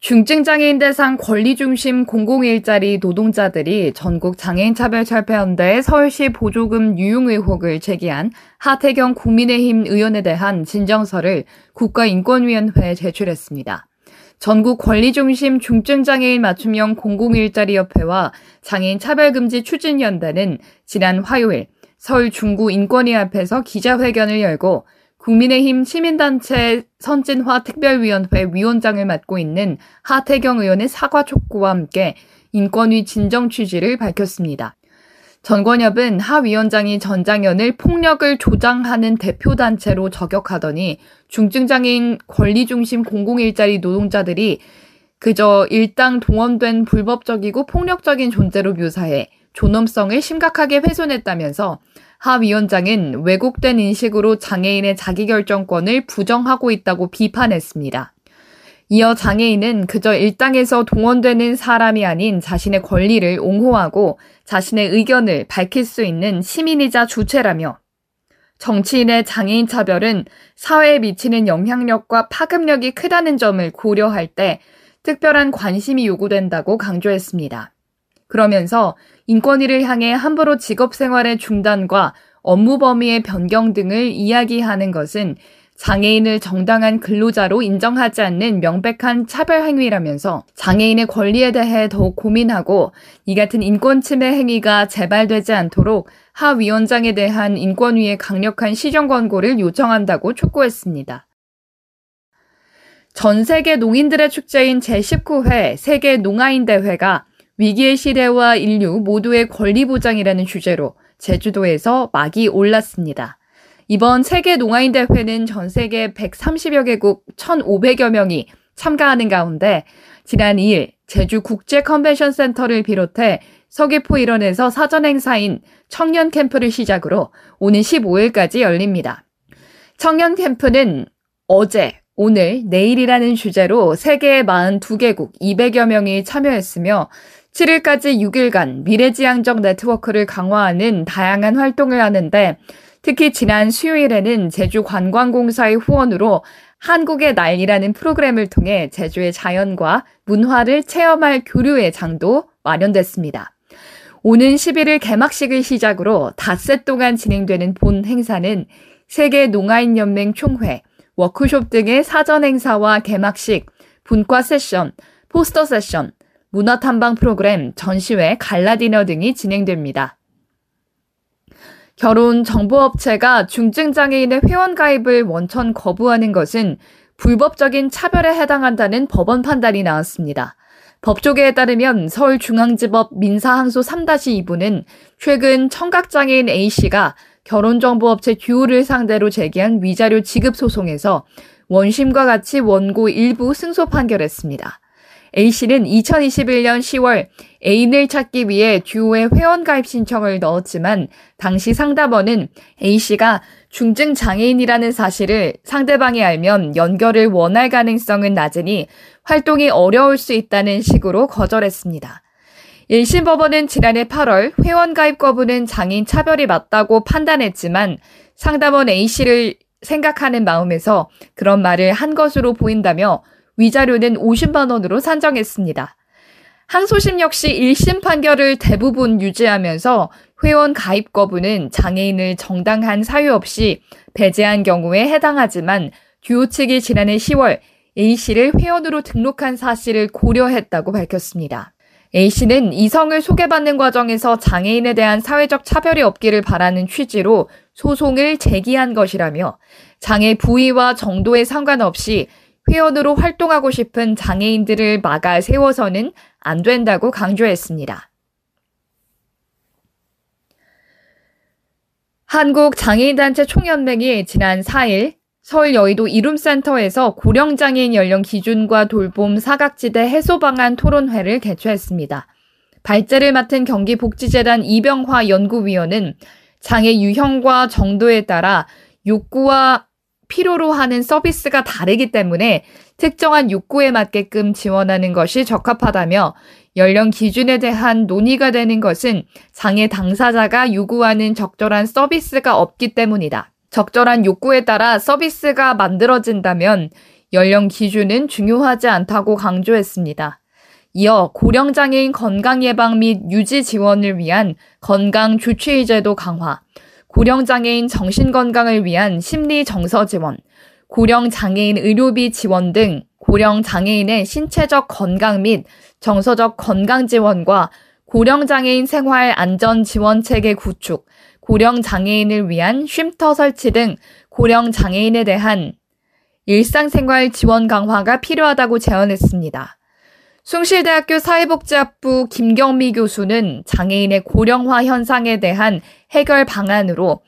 중증장애인 대상 권리중심 공공일자리 노동자들이 전국 장애인차별철폐연대 서울시 보조금 유용 의혹을 제기한 하태경 국민의힘 의원에 대한 진정서를 국가인권위원회에 제출했습니다. 전국 권리중심 중증장애인 맞춤형 공공일자리협회와 장애인차별금지 추진연대는 지난 화요일 서울 중구 인권위 앞에서 기자회견을 열고 국민의힘 시민단체 선진화 특별위원회 위원장을 맡고 있는 하태경 의원의 사과 촉구와 함께 인권위 진정 취지를 밝혔습니다. 전권협은 하 위원장이 전장현을 폭력을 조장하는 대표단체로 저격하더니 중증장애인 권리중심 공공일자리 노동자들이 그저 일당 동원된 불법적이고 폭력적인 존재로 묘사해 존엄성을 심각하게 훼손했다면서 하 위원장은 왜곡된 인식으로 장애인의 자기결정권을 부정하고 있다고 비판했습니다. 이어 장애인은 그저 일당에서 동원되는 사람이 아닌 자신의 권리를 옹호하고 자신의 의견을 밝힐 수 있는 시민이자 주체라며 정치인의 장애인 차별은 사회에 미치는 영향력과 파급력이 크다는 점을 고려할 때 특별한 관심이 요구된다고 강조했습니다. 그러면서 인권위를 향해 함부로 직업 생활의 중단과 업무 범위의 변경 등을 이야기하는 것은 장애인을 정당한 근로자로 인정하지 않는 명백한 차별 행위라면서 장애인의 권리에 대해 더욱 고민하고 이 같은 인권 침해 행위가 재발되지 않도록 하 위원장에 대한 인권위의 강력한 시정 권고를 요청한다고 촉구했습니다. 전 세계 농인들의 축제인 제19회 세계 농아인 대회가 위기의 시대와 인류 모두의 권리 보장이라는 주제로 제주도에서 막이 올랐습니다. 이번 세계 농아인 대회는 전 세계 130여 개국 1,500여 명이 참가하는 가운데 지난 2일 제주 국제 컨벤션 센터를 비롯해 서귀포 일원에서 사전 행사인 청년 캠프를 시작으로 오는 15일까지 열립니다. 청년 캠프는 어제, 오늘, 내일이라는 주제로 세계 42개국 200여 명이 참여했으며 7일까지 6일간 미래지향적 네트워크를 강화하는 다양한 활동을 하는데 특히 지난 수요일에는 제주 관광공사의 후원으로 한국의 날이라는 프로그램을 통해 제주의 자연과 문화를 체험할 교류의 장도 마련됐습니다. 오는 11일 개막식을 시작으로 닷새 동안 진행되는 본 행사는 세계 농아인 연맹 총회, 워크숍 등의 사전 행사와 개막식, 분과 세션, 포스터 세션, 문화 탐방 프로그램, 전시회, 갈라 디너 등이 진행됩니다. 결혼 정보업체가 중증장애인의 회원 가입을 원천 거부하는 것은 불법적인 차별에 해당한다는 법원 판단이 나왔습니다. 법조계에 따르면 서울중앙지법 민사항소 3-2부는 최근 청각장애인 A씨가 결혼정보업체 듀오를 상대로 제기한 위자료 지급 소송에서 원심과 같이 원고 일부 승소 판결했습니다. A씨는 2021년 10월 애인을 찾기 위해 듀오에 회원가입 신청을 넣었지만 당시 상담원은 A씨가 중증 장애인이라는 사실을 상대방이 알면 연결을 원할 가능성은 낮으니 활동이 어려울 수 있다는 식으로 거절했습니다. 1심 법원은 지난해 8월 회원가입 거부는 장애인 차별이 맞다고 판단했지만 상담원 A씨를 생각하는 마음에서 그런 말을 한 것으로 보인다며 위자료는 50만 원으로 산정했습니다. 항소심 역시 1심 판결을 대부분 유지하면서 회원 가입 거부는 장애인을 정당한 사유 없이 배제한 경우에 해당하지만 듀오 측이 지난해 10월 A씨를 회원으로 등록한 사실을 고려했다고 밝혔습니다. A씨는 이성을 소개받는 과정에서 장애인에 대한 사회적 차별이 없기를 바라는 취지로 소송을 제기한 것이라며 장애 부위와 정도에 상관없이 회원으로 활동하고 싶은 장애인들을 막아 세워서는 안 된다고 강조했습니다. 한국장애인단체 총연맹이 지난 4일 서울 여의도 이룸센터에서 고령장애인 연령 기준과 돌봄 사각지대 해소 방안 토론회를 개최했습니다. 발제를 맡은 경기복지재단 이병화 연구위원은 장애 유형과 정도에 따라 욕구와 필요로 하는 서비스가 다르기 때문에 특정한 욕구에 맞게끔 지원하는 것이 적합하다며 연령 기준에 대한 논의가 되는 것은 장애 당사자가 요구하는 적절한 서비스가 없기 때문이다. 적절한 욕구에 따라 서비스가 만들어진다면 연령 기준은 중요하지 않다고 강조했습니다. 이어 고령장애인 건강 예방 및 유지 지원을 위한 건강 주치의 제도 강화, 고령장애인 정신건강을 위한 심리 정서 지원, 고령장애인 의료비 지원 등 고령장애인의 신체적 건강 및 정서적 건강 지원과 고령장애인 생활 안전 지원 체계 구축, 고령장애인을 위한 쉼터 설치 등 고령장애인에 대한 일상생활 지원 강화가 필요하다고 제언했습니다. 숭실대학교 사회복지학부 김경미 교수는 장애인의 고령화 현상에 대한 해결 방안으로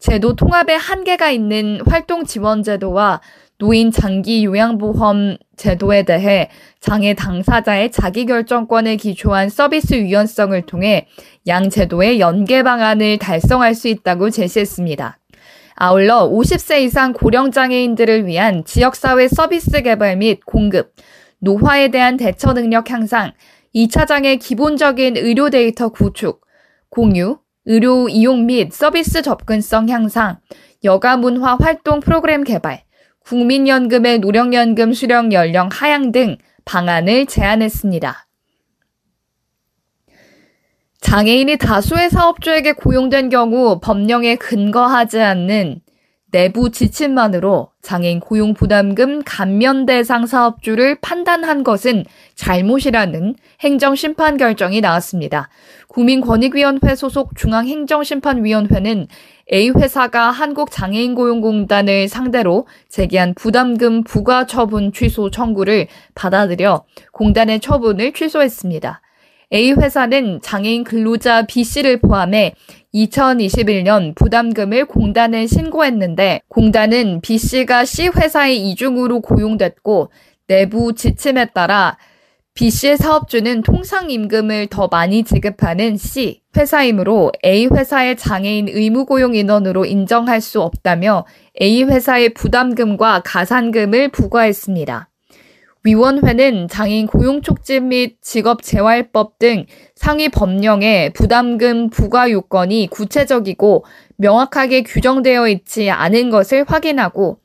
제도 통합에 한계가 있는 활동 지원 제도와 노인 장기 요양보험 제도에 대해 장애 당사자의 자기결정권에 기초한 서비스 유연성을 통해 양 제도의 연계 방안을 달성할 수 있다고 제시했습니다. 아울러 50세 이상 고령장애인들을 위한 지역사회 서비스 개발 및 공급, 노화에 대한 대처 능력 향상, 2차 장애 기본적인 의료 데이터 구축, 공유, 의료 이용 및 서비스 접근성 향상, 여가 문화 활동 프로그램 개발, 국민연금의 노령연금 수령 연령 하향 등 방안을 제안했습니다. 장애인이 다수의 사업주에게 고용된 경우 법령에 근거하지 않는 내부 지침만으로 장애인 고용 부담금 감면 대상 사업주를 판단한 것은 잘못이라는 행정심판 결정이 나왔습니다. 국민권익위원회 소속 중앙행정심판위원회는 A 회사가 한국장애인고용공단을 상대로 제기한 부담금 부과 처분 취소 청구를 받아들여 공단의 처분을 취소했습니다. A 회사는 장애인 근로자 B씨를 포함해 2021년 부담금을 공단에 신고했는데 공단은 B씨가 C 회사의 이중으로 고용됐고 내부 지침에 따라 B씨의 사업주는 통상 임금을 더 많이 지급하는 C 회사이므로 A 회사의 장애인 의무 고용 인원으로 인정할 수 없다며 A 회사의 부담금과 가산금을 부과했습니다. 위원회는 장애인 고용 촉진 및 직업 재활법 등 상위 법령에 부담금 부과 요건이 구체적이고 명확하게 규정되어 있지 않은 것을 확인하고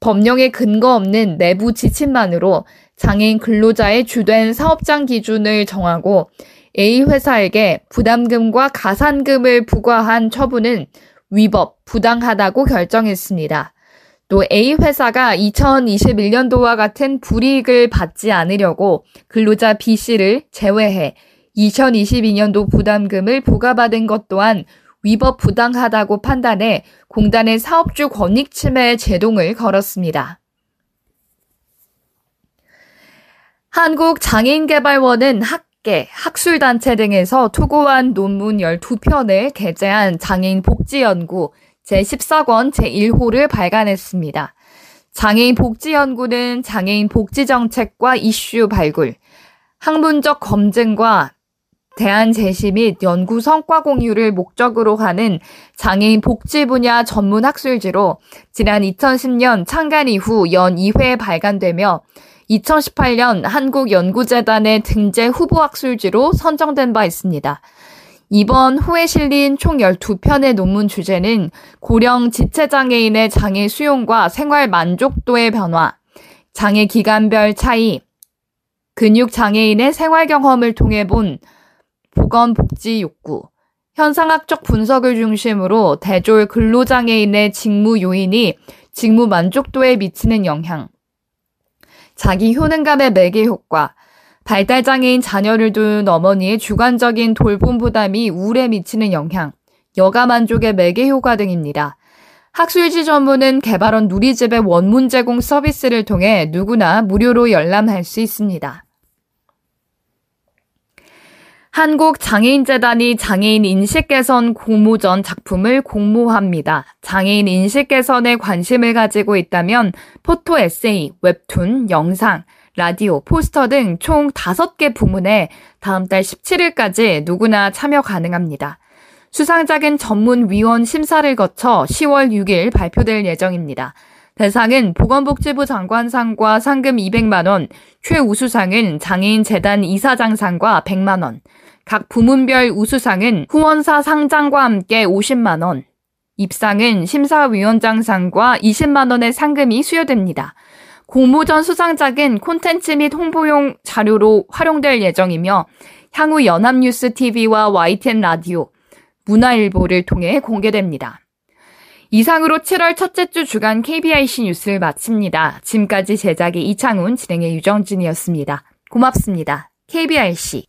법령에 근거 없는 내부 지침만으로 장애인 근로자의 주된 사업장 기준을 정하고 A 회사에게 부담금과 가산금을 부과한 처분은 위법, 부당하다고 결정했습니다. 또 A 회사가 2021년도와 같은 불이익을 받지 않으려고 근로자 B 씨를 제외해 2022년도 부담금을 부과받은 것 또한 위법 부당하다고 판단해 공단의 사업주 권익 침해 제동을 걸었습니다. 한국장애인개발원은 학계, 학술단체 등에서 투고한 논문 12편을 게재한 장애인 복지연구 제14권 제1호를 발간했습니다. 장애인 복지 연구는 장애인 복지 정책과 이슈 발굴, 학문적 검증과 대안 제시 및 연구 성과 공유를 목적으로 하는 장애인 복지 분야 전문 학술지로 지난 2010년 창간 이후 연 2회 발간되며 2018년 한국연구재단의 등재 후보 학술지로 선정된 바 있습니다. 이번 후에 실린 총 12편의 논문 주제는 고령 지체장애인의 장애 수용과 생활 만족도의 변화, 장애 기간별 차이, 근육 장애인의 생활 경험을 통해 본 보건 복지 욕구, 현상학적 분석을 중심으로 대졸 근로장애인의 직무 요인이 직무 만족도에 미치는 영향, 자기 효능감의 매개 효과, 발달장애인 자녀를 둔 어머니의 주관적인 돌봄 부담이 우울에 미치는 영향, 여가 만족의 매개 효과 등입니다. 학술지 전문은 개발원 누리집의 원문 제공 서비스를 통해 누구나 무료로 열람할 수 있습니다. 한국장애인재단이 장애인 인식 개선 공모전 작품을 공모합니다. 장애인 인식 개선에 관심을 가지고 있다면 포토 에세이, 웹툰, 영상, 라디오, 포스터 등 총 5개 부문에 다음 달 17일까지 누구나 참여 가능합니다. 수상작은 전문위원 심사를 거쳐 10월 6일 발표될 예정입니다. 대상은 보건복지부 장관상과 상금 200만원, 최우수상은 장애인 재단 이사장상과 100만원, 각 부문별 우수상은 후원사 상장과 함께 50만원, 입상은 심사위원장상과 20만원의 상금이 수여됩니다. 공모전 수상작은 콘텐츠 및 홍보용 자료로 활용될 예정이며 향후 연합뉴스 TV와 YTN 라디오, 문화일보를 통해 공개됩니다. 이상으로 7월 첫째 주 주간 KBIC 뉴스를 마칩니다. 지금까지 제작의 이창훈, 진행의 유정진이었습니다. 고맙습니다. KBIC.